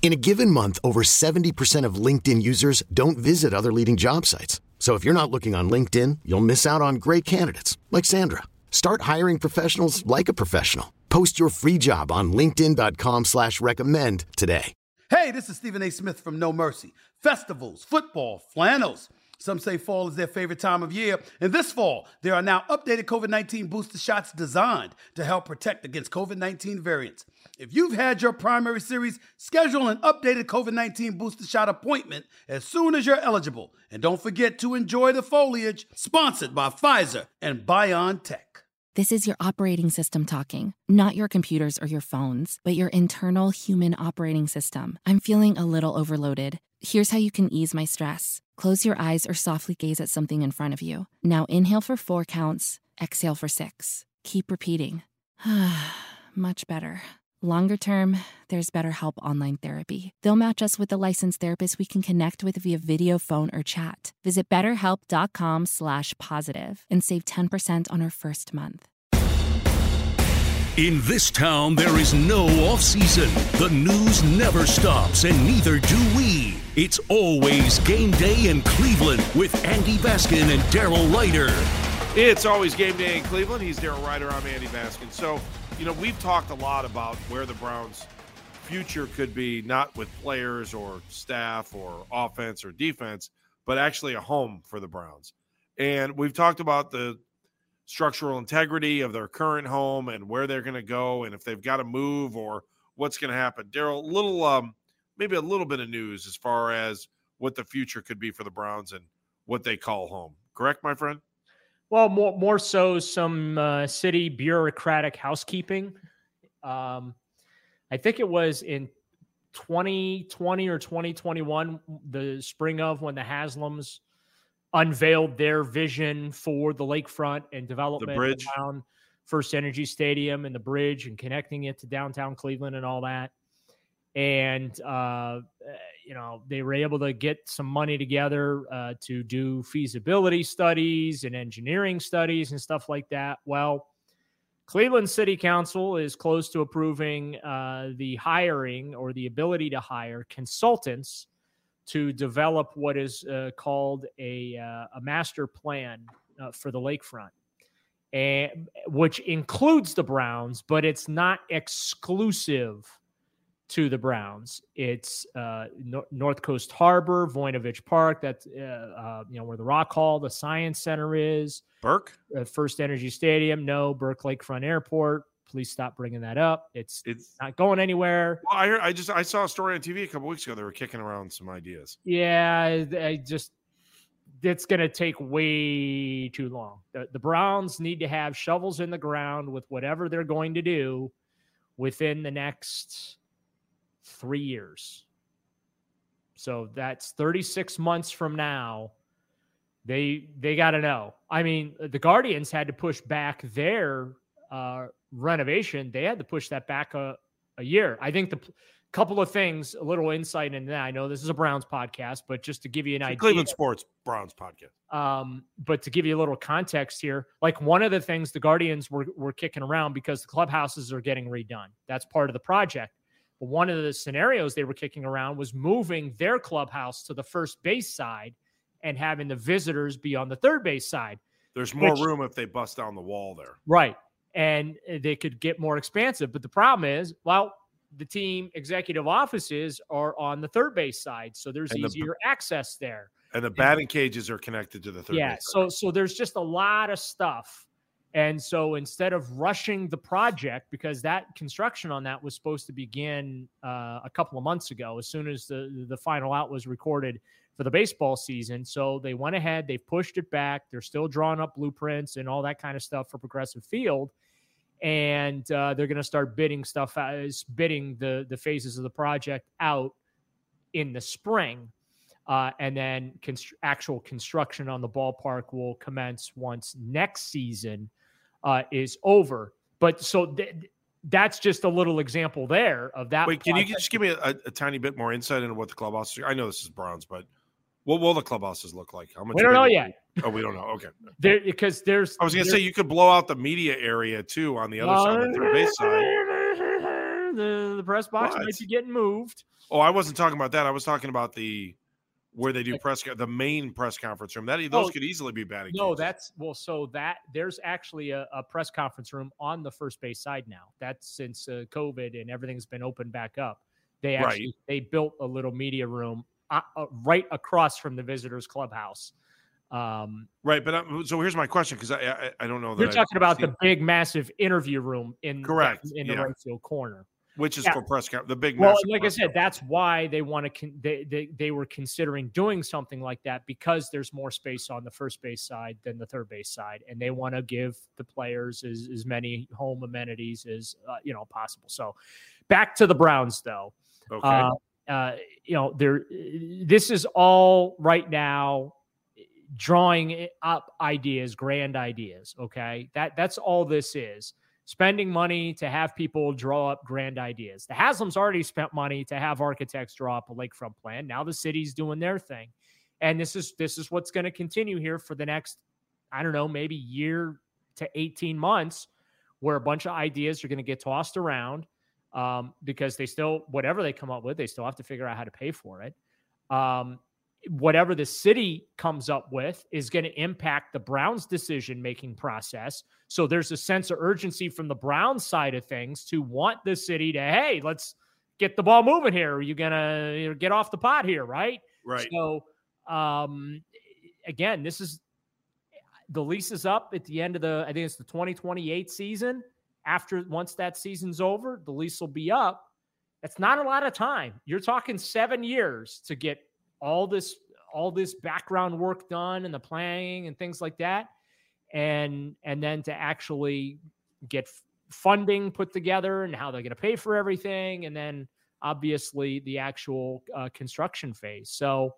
In a given month, over 70% of LinkedIn users don't visit other leading job sites. So if you're not looking on LinkedIn, you'll miss out on great candidates like Sandra. Start hiring professionals like a professional. Post your free job on LinkedIn.com slash recommend today. Hey, this is Stephen A. Smith from Know Mercy. Festivals, football, flannels. Some say fall is their favorite time of year. And this fall, there are now updated COVID 19 booster shots designed to help protect against COVID 19 variants. If you've had your primary series, schedule an updated COVID 19 booster shot appointment as soon as you're eligible. And don't forget to enjoy the foliage, sponsored by Pfizer and BioNTech. This is your operating system talking, not your computers or your phones, but your internal human operating system. I'm feeling a little overloaded. Here's how you can ease my stress. Close your eyes or softly gaze at something in front of you. Now inhale for four counts, exhale for six. Keep repeating. Much better. Longer term, there's BetterHelp Online Therapy. They'll match us with a licensed therapist we can connect with via video, phone, or chat. Visit betterhelp.com slash positive and save 10% on our first month. In this town, there is no off season. The news never stops, and neither do we. It's always game day in Cleveland with Andy Baskin and Daryl Ruiter. It's always game day in Cleveland. He's Daryl Ruiter. I'm Andy Baskin. So, you know, we've talked a lot about where the Browns' future could be, not with players or staff or offense or defense, but actually a home for the Browns. And we've talked about the structural integrity of their current home and where they're going to go and if they've got to move or what's going to happen. Daryl, little um, maybe a little bit of news as far as what the future could be for the Browns and what they call home. Correct, my friend? Well, more more so some uh, city bureaucratic housekeeping. Um, I think it was in 2020 or 2021, the spring of when the Haslams unveiled their vision for the lakefront and development around First Energy Stadium and the bridge and connecting it to downtown Cleveland and all that. And uh, you know they were able to get some money together uh, to do feasibility studies and engineering studies and stuff like that. Well, Cleveland City Council is close to approving uh, the hiring or the ability to hire consultants to develop what is uh, called a, uh, a master plan uh, for the lakefront, and which includes the Browns, but it's not exclusive to the Browns. It's uh, no- North Coast Harbor, Voinovich Park. That's uh, uh, you know where the Rock Hall, the Science Center is. Burke, First Energy Stadium. No, Burke Lakefront Airport please stop bringing that up. It's it's not going anywhere. Well, I heard, I just I saw a story on TV a couple weeks ago. They were kicking around some ideas. Yeah, I just it's going to take way too long. The, the Browns need to have shovels in the ground with whatever they're going to do within the next three years. So that's 36 months from now. They they got to know. I mean, the Guardians had to push back their uh, renovation, they had to push that back a, a year. I think the couple of things, a little insight into that. I know this is a Browns podcast, but just to give you an idea, Cleveland Sports Browns podcast. Um, but to give you a little context here, like one of the things the Guardians were were kicking around because the clubhouses are getting redone. That's part of the project. But one of the scenarios they were kicking around was moving their clubhouse to the first base side and having the visitors be on the third base side. There's more which, room if they bust down the wall there. Right and they could get more expansive. But the problem is, well, the team executive offices are on the third base side, so there's and easier the, access there. And the batting and, cages are connected to the third. Yeah, base so so there's just a lot of stuff And so instead of rushing the project, because that construction on that was supposed to begin uh, a couple of months ago, as soon as the the final out was recorded for the baseball season, so they went ahead, they pushed it back. They're still drawing up blueprints and all that kind of stuff for Progressive Field, and uh, they're going to start bidding stuff as bidding the the phases of the project out in the spring. Uh, and then const- actual construction on the ballpark will commence once next season uh, is over. But so th- that's just a little example there of that. Wait, can you just give me a, a, tiny bit more insight into what the clubhouse? I know this is Browns, but what will the clubhouses look like? How much? We don't know yet. Oh, we don't know. Okay. There, because there's. I was going to say you could blow out the media area too on the other uh, side, the third base side. The, the press box what? might be getting moved. Oh, I wasn't talking about that. I was talking about the where they do press the main press conference room. That those oh, could easily be batting. No, cages. that's well. So that there's actually a, a, press conference room on the first base side now. That's since uh, COVID and everything's been opened back up. They actually right. they built a little media room uh, uh, right across from the visitors clubhouse. Um, right, but uh, so here's my question because I, I, I don't know. You're talking about seen... the big, massive interview room in correct in, in the right field corner which is yeah. for press count. the big. Well, like I said, that's why they want to. Con- they, they they were considering doing something like that because there's more space on the first base side than the third base side, and they want to give the players as, as many home amenities as uh, you know possible. So, back to the Browns though. Okay. Uh, uh, you know, there. This is all right now drawing up ideas, grand ideas. Okay, that that's all this is spending money to have people draw up grand ideas. The Haslam's already spent money to have architects draw up a lakefront plan. Now the city's doing their thing. And this is this is what's going to continue here for the next I don't know, maybe year to 18 months where a bunch of ideas are going to get tossed around um, because they still whatever they come up with, they still have to figure out how to pay for it. Um, whatever the city comes up with is going to impact the Browns' decision making process. So there's a sense of urgency from the Browns side of things to want the city to, hey, let's get the ball moving here. Are you going to you know, get off the pot here? Right. Right. So, um, again, this is the lease is up at the end of the, I think it's the 2028 season. After once that season's over, the lease will be up. That's not a lot of time. You're talking seven years to get all this all this background work done and the planning and things like that. And and then to actually get funding put together and how they're going to pay for everything and then obviously the actual uh, construction phase. So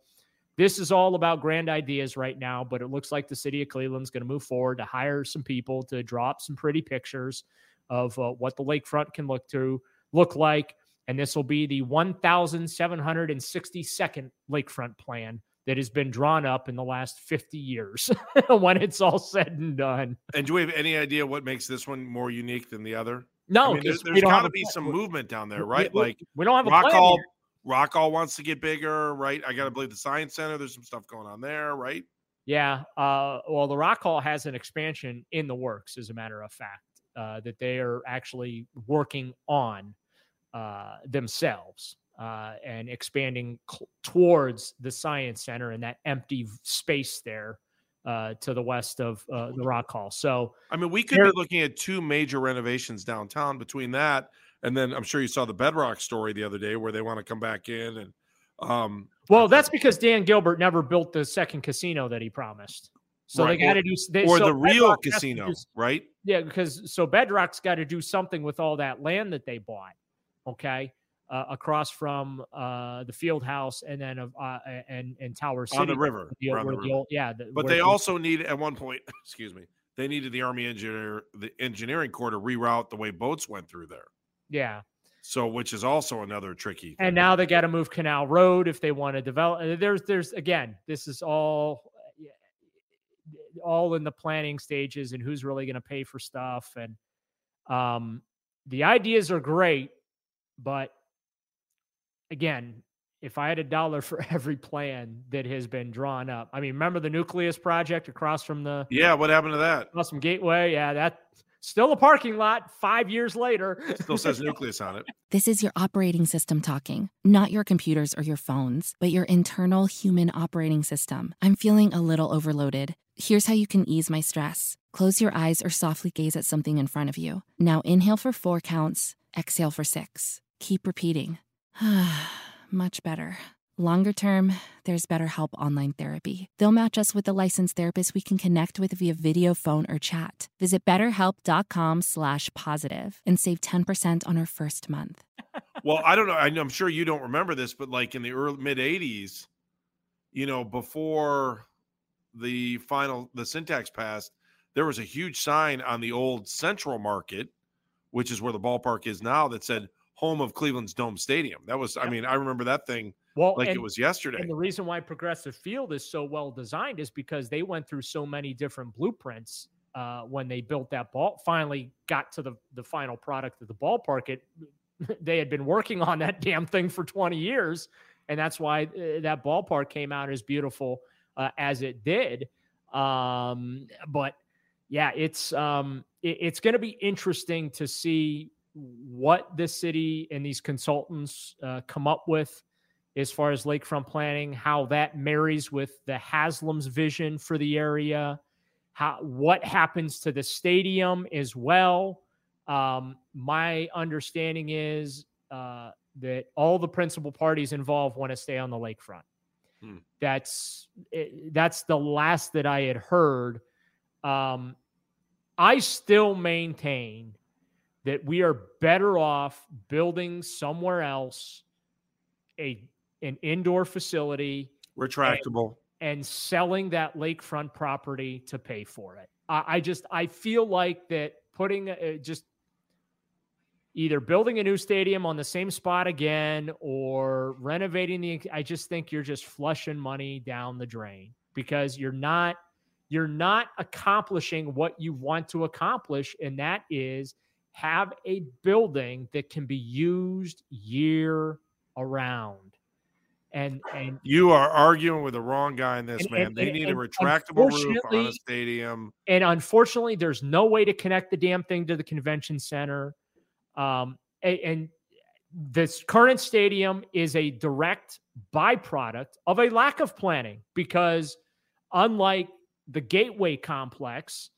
this is all about grand ideas right now but it looks like the city of cleveland's going to move forward to hire some people to drop some pretty pictures of uh, what the lakefront can look to look like and this will be the 1,762nd lakefront plan that has been drawn up in the last 50 years when it's all said and done. And do we have any idea what makes this one more unique than the other? No, I mean, there's, there's got to be some movement down there, right? We, like we don't have a Rock Hall. Rock Hall wants to get bigger, right? I got to believe the Science Center. There's some stuff going on there, right? Yeah. Uh, well, the Rock Rockall has an expansion in the works, as a matter of fact, uh, that they are actually working on uh, themselves uh, and expanding cl- towards the science center and that empty space there uh, to the west of uh, the Rock Hall. So, I mean, we could be looking at two major renovations downtown between that and then I'm sure you saw the Bedrock story the other day where they want to come back in and. Um, well, that's because Dan Gilbert never built the second casino that he promised. So right. they got to do they, or so the real casino, do, right? Yeah, because so Bedrock's got to do something with all that land that they bought okay, uh, across from uh, the field house and then of uh, and and Tower City on the river, the, the river. The old, yeah. The, but they also need at one point, excuse me, they needed the Army engineer, the engineering corps to reroute the way boats went through there. Yeah. So, which is also another tricky. Thing. And now they got to move Canal Road if they want to develop. Uh, there's, there's again, this is all, all in the planning stages and who's really going to pay for stuff. And um, the ideas are great, but again, if I had a dollar for every plan that has been drawn up, I mean, remember the Nucleus project across from the yeah, what happened to that? Across from Gateway, yeah, that still a parking lot. Five years later, still says Nucleus on it. This is your operating system talking, not your computers or your phones, but your internal human operating system. I'm feeling a little overloaded. Here's how you can ease my stress. Close your eyes or softly gaze at something in front of you. Now inhale for four counts, exhale for six. Keep repeating. Much better. Longer term, there's BetterHelp Online Therapy. They'll match us with a licensed therapist we can connect with via video, phone, or chat. Visit betterhelp.com slash positive and save 10% on our first month. well, I don't know. I'm sure you don't remember this, but like in the early mid 80s, you know, before the final, the sin tax passed, there was a huge sign on the old Central Market, which is where the ballpark is now, that said home of Cleveland's Dome Stadium. That was. I mean, I remember that thing well, like and, it was yesterday. And the reason why Progressive Field is so well designed is because they went through so many different blueprints uh, when they built that ball. Finally, got to the the final product of the ballpark. It they had been working on that damn thing for 20 years, and that's why uh, that ballpark came out as beautiful uh, as it did. Um, but yeah, it's um, it, it's going to be interesting to see what the city and these consultants uh, come up with as far as lakefront planning, how that marries with the Haslam's vision for the area, how what happens to the stadium as well. Um, my understanding is uh, that all the principal parties involved want to stay on the lakefront. Hmm. That's eh, that's the last that I had heard. Um, I still maintain that we are better off building somewhere else a an indoor facility, retractable, and, and selling that lakefront property to pay for it. I, I just I feel like that putting a, just either building a new stadium on the same spot again or renovating the I just think you're just flushing money down the drain because you're not you're not accomplishing what you want to accomplish and that is have a building that can be used year around and and you are arguing with the wrong guy in this, and, man. And, they need a retractable roof on a stadium. And unfortunately, there's no way to connect the damn thing to the convention center. Um, and, and this current stadium is a direct byproduct of a lack of planning because unlike the Gateway complex,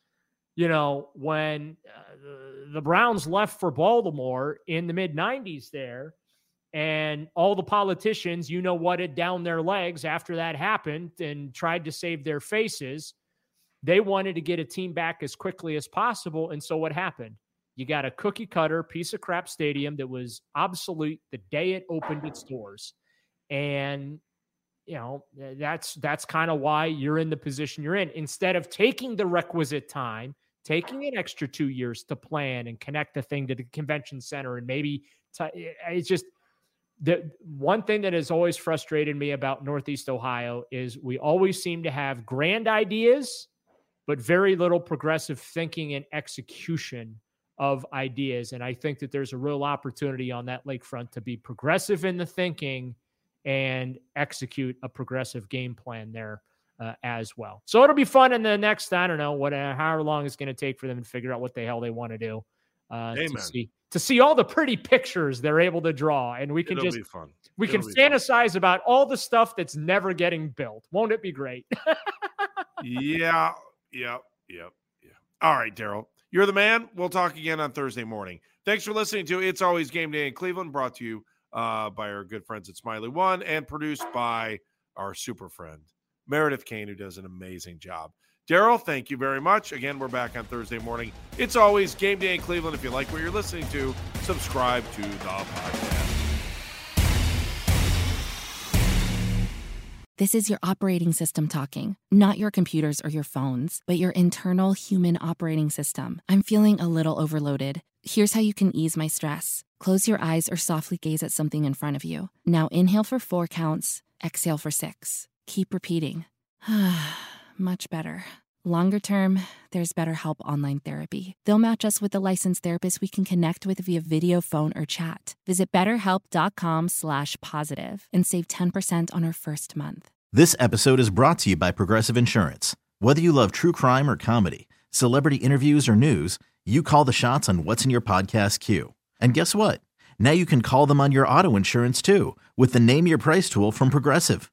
you know, when uh, the Browns left for Baltimore in the mid 90s there, and all the politicians, you know what, had down their legs after that happened and tried to save their faces. They wanted to get a team back as quickly as possible. And so what happened? You got a cookie cutter piece of crap stadium that was obsolete the day it opened its doors. And you know, that's that's kind of why you're in the position you're in. Instead of taking the requisite time, taking an extra 2 years to plan and connect the thing to the convention center and maybe t- eh, eh, it's just the one thing that has always frustrated me about Northeast Ohio is we always seem to have grand ideas, but very little progressive thinking and execution of ideas. And I think that there's a real opportunity on that lakefront to be progressive in the thinking and execute a progressive game plan there uh, as well. So it'll be fun in the next, I don't know, what, uh, however long it's going to take for them to figure out what the hell they want to do. Uh, Amen. to see to see all the pretty pictures they're able to draw, and we can It'll just we It'll can fantasize fun. about all the stuff that's never getting built. Won't it be great? yeah, yep, yep, yeah. All right, Daryl, you're the man. We'll talk again on Thursday morning. Thanks for listening to It's Always Game Day in Cleveland, brought to you uh, by our good friends at Smiley One and produced by our super friend Meredith Kane, who does an amazing job. Daryl, thank you very much. Again, we're back on Thursday morning. It's always game day in Cleveland. If you like what you're listening to, subscribe to the podcast. This is your operating system talking, not your computers or your phones, but your internal human operating system. I'm feeling a little overloaded. Here's how you can ease my stress. Close your eyes or softly gaze at something in front of you. Now inhale for four counts, exhale for six. Keep repeating. much better. Longer term, there's BetterHelp Online Therapy. They'll match us with a licensed therapist we can connect with via video, phone, or chat. Visit betterhelp.com slash positive and save 10% on our first month. This episode is brought to you by Progressive Insurance. Whether you love true crime or comedy, celebrity interviews or news, you call the shots on what's in your podcast queue. And guess what? Now you can call them on your auto insurance too with the Name Your Price tool from Progressive.